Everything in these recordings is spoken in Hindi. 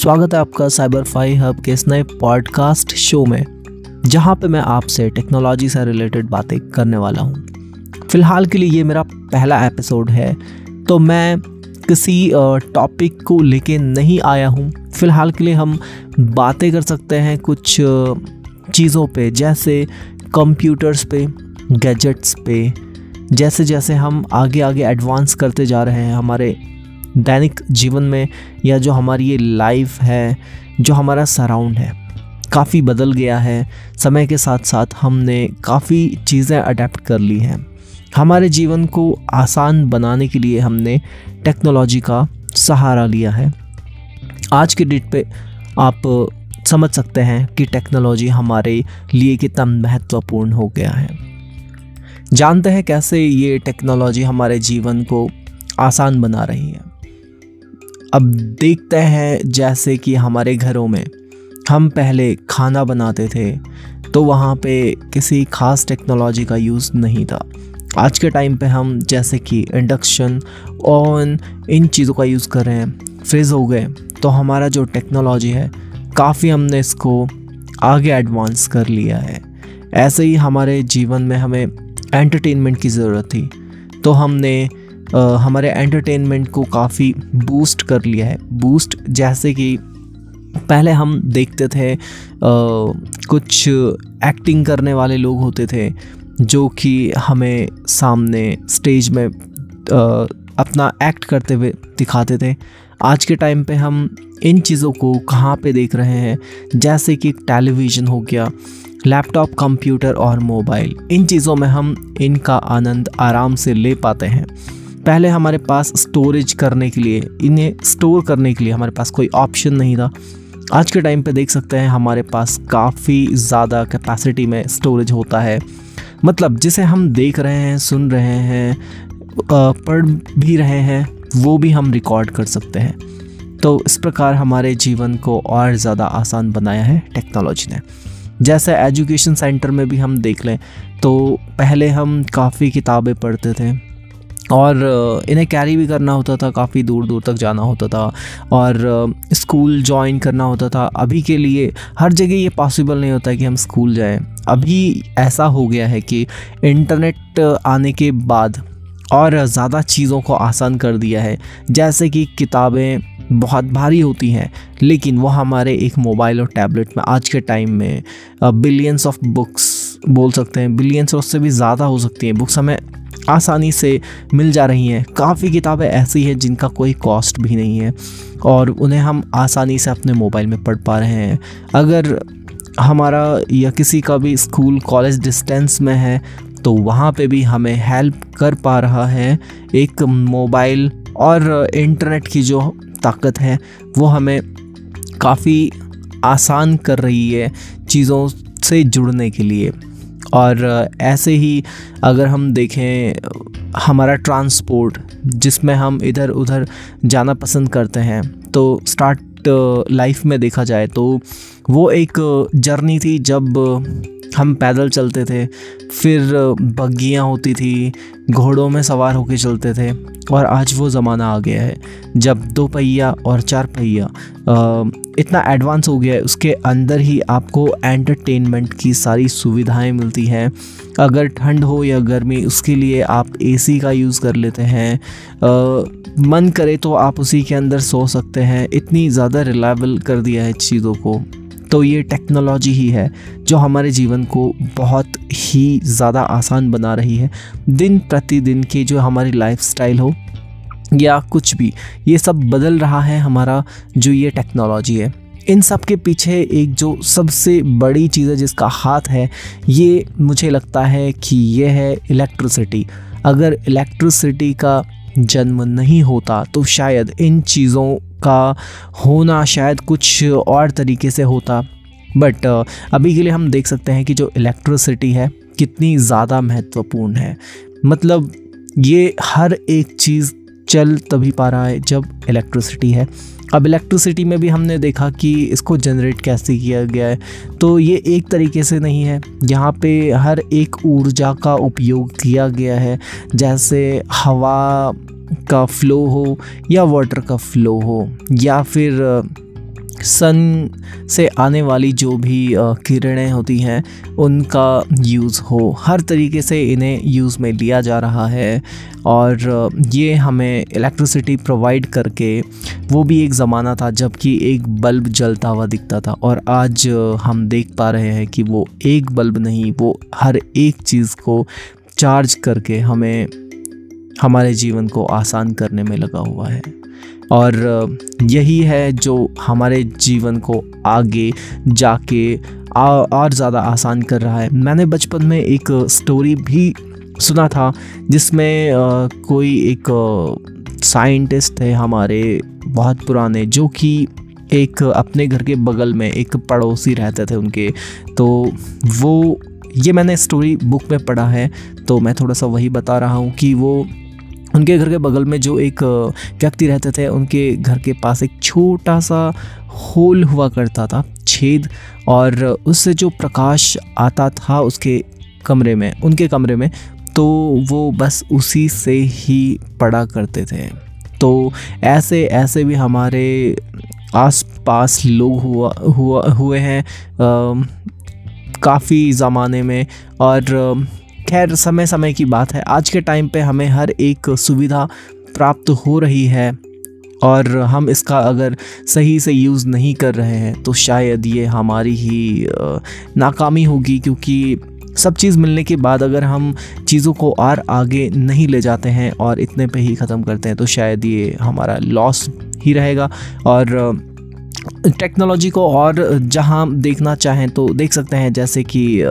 स्वागत है आपका साइबर फाई हब के इस नए पॉडकास्ट शो में, जहाँ पे मैं आपसे टेक्नोलॉजी से रिलेटेड बातें करने वाला हूँ। फ़िलहाल के लिए ये मेरा पहला एपिसोड है तो मैं किसी टॉपिक को लेके नहीं आया हूँ। फ़िलहाल के लिए हम बातें कर सकते हैं कुछ चीज़ों पे, जैसे कंप्यूटर्स पे गैजेट्स पे जैसे जैसे हम आगे आगे एडवांस करते जा रहे हैं, हमारे दैनिक जीवन में या जो हमारी ये लाइफ है, जो हमारा सराउंड है, काफ़ी बदल गया है। समय के साथ साथ हमने काफ़ी चीज़ें अडेप्ट कर ली हैं। हमारे जीवन को आसान बनाने के लिए हमने टेक्नोलॉजी का सहारा लिया है। आज के डेट पे आप समझ सकते हैं कि टेक्नोलॉजी हमारे लिए कितना महत्वपूर्ण हो गया है। जानते हैं कैसे ये टेक्नोलॉजी हमारे जीवन को आसान बना रही है। अब देखते हैं जैसे कि हमारे घरों में हम पहले खाना बनाते थे तो वहाँ पे किसी ख़ास टेक्नोलॉजी का यूज़ नहीं था। आज के टाइम पे हम जैसे कि इंडक्शन ओवन इन चीज़ों का यूज़ कर रहे हैं। फ्रिज हो गए तो हमारा जो टेक्नोलॉजी है, काफ़ी हमने इसको आगे एडवांस कर लिया है। ऐसे ही हमारे जीवन में हमें एंटरटेनमेंट की ज़रूरत थी तो हमने हमारे एंटरटेनमेंट को काफ़ी बूस्ट कर लिया है। बूस्ट जैसे कि पहले हम देखते थे आ, कुछ एक्टिंग करने वाले लोग होते थे जो कि हमें सामने स्टेज में आ, अपना एक्ट करते हुए दिखाते थे। आज के टाइम पे हम इन चीज़ों को कहाँ पे देख रहे हैं जैसे कि टेलीविज़न हो गया लैपटॉप कंप्यूटर और मोबाइल इन चीज़ों में हम इनका आनंद आराम से ले पाते हैं। पहले हमारे पास स्टोरेज करने के लिए, इन्हें स्टोर करने के लिए हमारे पास कोई ऑप्शन नहीं था। आज के टाइम पे देख सकते हैं हमारे पास काफ़ी ज़्यादा कैपेसिटी में स्टोरेज होता है। मतलब जिसे हम देख रहे हैं, सुन रहे हैं पढ़ भी रहे हैं, वो भी हम रिकॉर्ड कर सकते हैं। तो इस प्रकार हमारे जीवन को और ज़्यादा आसान बनाया है टेक्नोलॉजी ने। जैसे एजुकेशन सेंटर में भी हम देख लें तो पहले हम काफ़ी किताबें पढ़ते थे। और इन्हें कैरी भी करना होता था, काफ़ी दूर दूर तक जाना होता था और स्कूल ज्वाइन करना होता था। अभी के लिए हर जगह ये पॉसिबल नहीं होता कि हम स्कूल जाएँ। अभी ऐसा हो गया है कि इंटरनेट आने के बाद और ज़्यादा चीज़ों को आसान कर दिया है। जैसे कि किताबें बहुत भारी होती हैं, लेकिन वो हमारे एक मोबाइल और टैबलेट में आज के टाइम में बिलियंस ऑफ़ बुक्स बोल सकते हैं। बिलियंस और उससे भी ज़्यादा हो सकती हैं। बुक्स हमें आसानी से मिल जा रही हैं। काफ़ी किताबें ऐसी हैं जिनका कोई कॉस्ट भी नहीं है और उन्हें हम आसानी से अपने मोबाइल में पढ़ पा रहे हैं। अगर हमारा या किसी का भी स्कूल कॉलेज डिस्टेंस में है तो वहाँ पे भी हमें हेल्प कर पा रहा है। एक मोबाइल और इंटरनेट की जो ताकत है, वो हमें काफ़ी आसान कर रही है चीज़ों से जुड़ने के लिए। और ऐसे ही अगर हम देखें हमारा ट्रांसपोर्ट, जिसमें हम इधर उधर जाना पसंद करते हैं तो स्टार्ट लाइफ में देखा जाए तो वो एक जर्नी थी जब हम पैदल चलते थे फिर बग्गियाँ होती थी घोड़ों में सवार होकर चलते थे और आज वो ज़माना आ गया है जब दो पहिया और चार पहिया इतना एडवांस हो गया है उसके अंदर ही आपको एंटरटेनमेंट की सारी सुविधाएँ मिलती हैं। अगर ठंड हो या गर्मी उसके लिए आप एसी का यूज़ कर लेते हैं। आ, मन करे तो आप उसी के अंदर सो सकते हैं इतनी ज़्यादा रिलायबल कर दिया है चीज़ों को। तो ये टेक्नोलॉजी ही है, जो हमारे जीवन को बहुत ही ज़्यादा आसान बना रही है। दिन प्रतिदिन की जो हमारी लाइफस्टाइल हो, या कुछ भी, ये सब बदल रहा है हमारा जो ये टेक्नोलॉजी है। इन सब के पीछे एक जो सबसे बड़ी चीज़ है, जिसका हाथ है, ये मुझे लगता है कि ये है इलेक्ट्रिसिटी अगर इलेक्ट्रिसिटी का जन्म नहीं होता तो शायद इन चीज़ों का होना शायद कुछ और तरीके से होता। बट अभी के लिए हम देख सकते हैं कि जो इलेक्ट्रिसिटी है, कितनी ज़्यादा महत्वपूर्ण है। मतलब ये हर एक चीज़ चल तभी पा रहा है जब इलेक्ट्रिसिटी है। अब इलेक्ट्रिसिटी में भी हमने देखा कि इसको जनरेट कैसे किया गया है। तो ये एक तरीके से नहीं है। यहाँ पे हर एक ऊर्जा का उपयोग किया गया है। जैसे हवा का फ्लो हो या वाटर का फ्लो हो या फिर सन से आने वाली जो भी किरणें होती हैं, उनका यूज़ हो। हर तरीके से इन्हें यूज़ में लिया जा रहा है और ये हमें इलेक्ट्रिसिटी प्रोवाइड करके वो भी एक ज़माना था जबकि एक बल्ब जलता हुआ दिखता था और आज हम देख पा रहे हैं कि वो एक बल्ब नहीं, वो हर एक चीज़ को चार्ज करके हमें हमारे जीवन को आसान करने में लगा हुआ है। और यही है जो हमारे जीवन को आगे जाके और ज़्यादा आसान कर रहा है। मैंने बचपन में एक स्टोरी भी सुना था, जिसमें कोई एक साइंटिस्ट थे हमारे बहुत पुराने, जो कि एक अपने घर के बगल में एक पड़ोसी रहते थे उनके। तो वो, ये मैंने स्टोरी बुक में पढ़ा है तो मैं थोड़ा सा वही बता रहा हूँ कि वो उनके घर के बगल में जो एक व्यक्ति रहते थे, उनके घर के पास एक छोटा सा होल हुआ करता था, छेद, और उससे जो प्रकाश आता था उसके कमरे में, उनके कमरे में तो वो बस उसी से ही पढ़ा करते थे। तो ऐसे ऐसे भी हमारे आस पास लोग हुआ हुआ, हुए हैं काफ़ी ज़माने में, और खैर समय समय की बात है। आज के टाइम पे हमें हर एक सुविधा प्राप्त हो रही है और हम इसका अगर सही से यूज़ नहीं कर रहे हैं तो शायद ये हमारी ही नाकामी होगी क्योंकि सब चीज़ मिलने के बाद अगर हम चीज़ों को और आगे नहीं ले जाते हैं और इतने पे ही ख़त्म करते हैं तो शायद ये हमारा लॉस ही रहेगा। और टेक्नोलॉजी को और जहाँ देखना चाहें तो देख सकते हैं, जैसे कि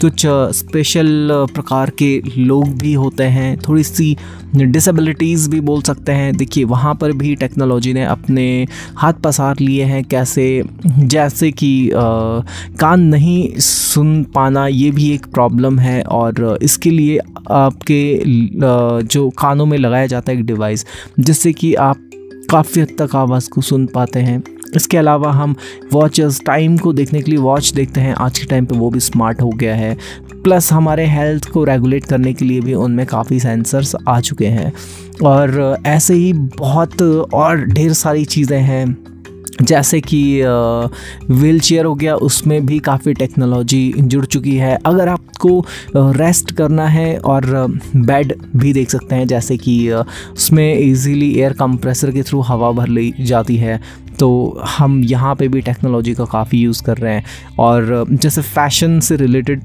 कुछ स्पेशल प्रकार के लोग भी होते हैं थोड़ी सी डिसेबिलिटीज़ भी बोल सकते हैं। देखिए, वहाँ पर भी टेक्नोलॉजी ने अपने हाथ पसार लिए हैं कैसे, जैसे कि कान नहीं सुन पाना, ये भी एक प्रॉब्लम है और इसके लिए आपके जो कानों में लगाया जाता है एक डिवाइस जिससे कि आप काफ़ी हद तक आवाज़ को सुन पाते हैं। इसके अलावा हम वॉचेस टाइम को देखने के लिए वॉच देखते हैं। आज के टाइम पे वो भी स्मार्ट हो गया है। प्लस हमारे हेल्थ को रेगुलेट करने के लिए भी उनमें काफ़ी सेंसर्स आ चुके हैं। और ऐसे ही बहुत और ढेर सारी चीज़ें हैं। जैसे कि व्हील चेयर हो गया, उसमें भी काफ़ी टेक्नोलॉजी जुड़ चुकी है। अगर आपको रेस्ट करना है और बेड भी देख सकते हैं, जैसे कि उसमें इजीली एयर कंप्रेसर के थ्रू हवा भर ली जाती है। तो हम यहाँ पे भी टेक्नोलॉजी का काफ़ी यूज़ कर रहे हैं। और जैसे फ़ैशन से रिलेटेड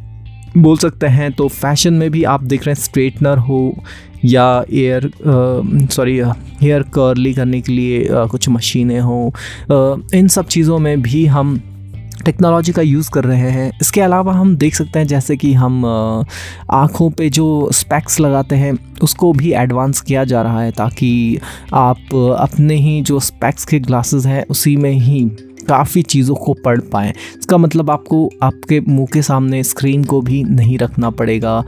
बोल सकते हैं तो फ़ैशन में भी आप देख रहे हैं स्ट्रेटनर हो या एयर सॉरी हेयर कर्ली करने के लिए आ, कुछ मशीनें हों। इन सब चीज़ों में भी हम टेक्नोलॉजी का यूज़ कर रहे हैं। इसके अलावा हम देख सकते हैं जैसे कि हम आँखों पे जो स्पेक्स लगाते हैं, उसको भी एडवांस किया जा रहा है ताकि आप अपने ही जो स्पेक्स के ग्लासेस हैं, उसी में ही काफ़ी चीज़ों को पढ़ पाएँ। इसका मतलब आपको आपके मुँह के सामने स्क्रीन को भी नहीं रखना पड़ेगा।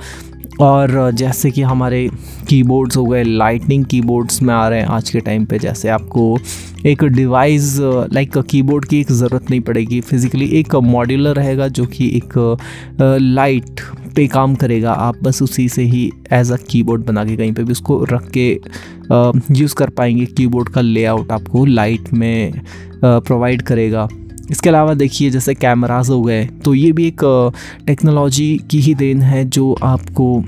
और जैसे कि हमारे कीबोर्ड्स हो गए लाइटनिंग कीबोर्ड्स में आ रहे हैं आज के टाइम पे। जैसे आपको एक डिवाइस लाइक कीबोर्ड की एक ज़रूरत नहीं पड़ेगी। फिज़िकली एक मॉड्यूलर रहेगा जो कि एक लाइट पे काम करेगा। आप बस उसी से ही एज अ कीबोर्ड बना के कहीं पे भी उसको रख के यूज़ कर पाएँगे। कीबोर्ड का लेआउट आपको लाइट में प्रोवाइड करेगा। इसके अलावा देखिए, जैसे कैमराज हो गए तो ये भी एक टेक्नोलॉजी की ही देन है जो आपको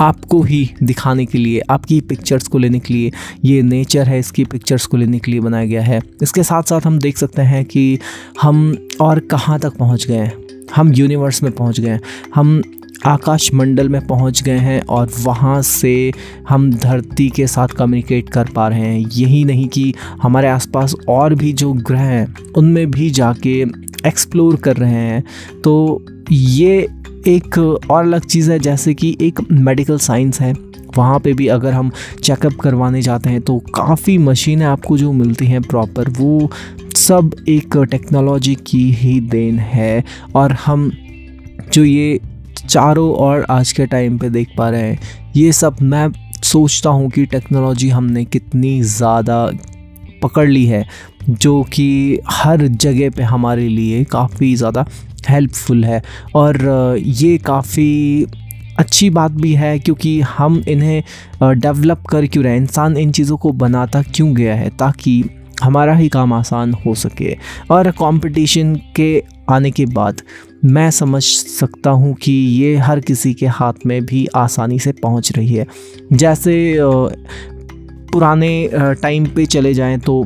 आपको ही दिखाने के लिए, आपकी पिक्चर्स को लेने के लिए, ये नेचर है, इसकी पिक्चर्स को लेने के लिए बनाया गया है। इसके साथ साथ हम देख सकते हैं कि हम और कहाँ तक पहुँच गए हैं? हम यूनिवर्स में पहुँच गए हम आकाश मंडल में पहुँच गए हैं और वहाँ से हम धरती के साथ कम्युनिकेट कर पा रहे हैं। यही नहीं कि हमारे आसपास और भी जो ग्रह हैं, उनमें भी जाके एक्सप्लोर कर रहे हैं। तो ये एक और अलग चीज़ है, जैसे कि एक मेडिकल साइंस है। वहाँ पे भी अगर हम चेकअप करवाने जाते हैं तो काफ़ी मशीनें आपको जो मिलती हैं प्रॉपर वो सब एक टेक्नोलॉजी की ही देन है। और हम जो ये चारों ओर आज के टाइम पे देख पा रहे हैं। ये सब मैं सोचता हूँ कि टेक्नोलॉजी हमने कितनी ज़्यादा पकड़ ली है, जो कि हर जगह पे हमारे लिए काफ़ी ज़्यादा हेल्पफुल है। और ये काफ़ी अच्छी बात भी है क्योंकि हम इन्हें डेवलप कर क्यों रहे इंसान इन चीज़ों को बनाता क्यों गया है? ताकि हमारा ही काम आसान हो सके। और कंपटीशन के आने के बाद मैं समझ सकता हूँ कि ये हर किसी के हाथ में भी आसानी से पहुँच रही है। जैसे पुराने टाइम पे चले जाएँ तो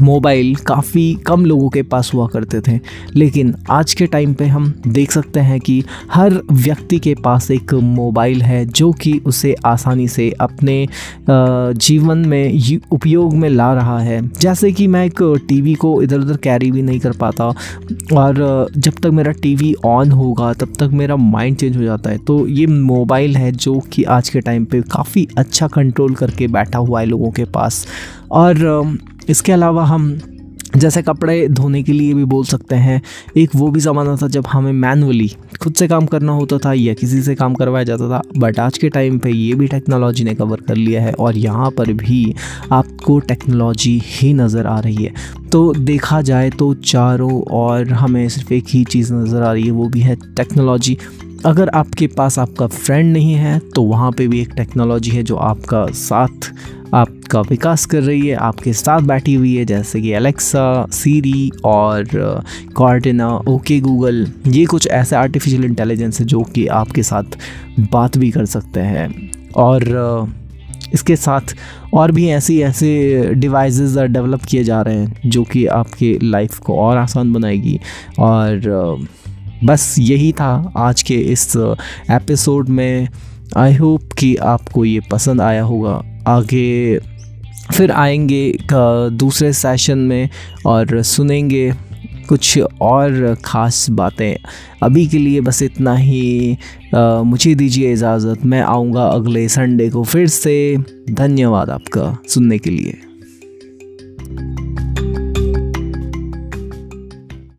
मोबाइल काफ़ी कम लोगों के पास हुआ करते थे। लेकिन आज के टाइम पे हम देख सकते हैं कि हर व्यक्ति के पास एक मोबाइल है, जो कि उसे आसानी से अपने जीवन में उपयोग में ला रहा है। जैसे कि मैं एक टीवी को इधर उधर कैरी भी नहीं कर पाता और जब तक मेरा टीवी ऑन होगा, तब तक मेरा माइंड चेंज हो जाता है। तो ये मोबाइल है, जो कि आज के टाइम पे काफ़ी अच्छा कंट्रोल करके बैठा हुआ है लोगों के पास। और इसके अलावा हम जैसे कपड़े धोने के लिए भी बोल सकते हैं। एक वो भी ज़माना था जब हमें मैनुअली खुद से काम करना होता था या किसी से काम करवाया जाता था, बट आज के टाइम पे ये भी टेक्नोलॉजी ने कवर कर लिया है और यहाँ पर भी आपको टेक्नोलॉजी ही नज़र आ रही है। तो देखा जाए तो चारों और हमें सिर्फ़ एक ही चीज़ नज़र आ रही है, वो भी है टेक्नोलॉजी। अगर आपके पास आपका फ्रेंड नहीं है तो वहाँ पे भी एक टेक्नोलॉजी है जो आपका साथ, आपका विकास कर रही है, आपके साथ बैठी हुई है, जैसे कि एलेक्सा सीरी और कॉर्टिना ओके गूगल ये कुछ ऐसे आर्टिफिशियल इंटेलिजेंस है जो कि आपके साथ बात भी कर सकते हैं। और इसके साथ और भी ऐसी ऐसे डिवाइसेस डेवलप किए जा रहे हैं जो कि आपके लाइफ को और आसान बनाएगी। और बस यही था आज के इस एपिसोड में। आई होप कि आपको ये पसंद आया होगा। आगे फिर आएँगे दूसरे सेशन में और सुनेंगे कुछ और ख़ास बातें। अभी के लिए बस इतना ही। आ, मुझे दीजिए इजाज़त। मैं आऊँगा अगले संडे को फिर से। धन्यवाद आपका सुनने के लिए।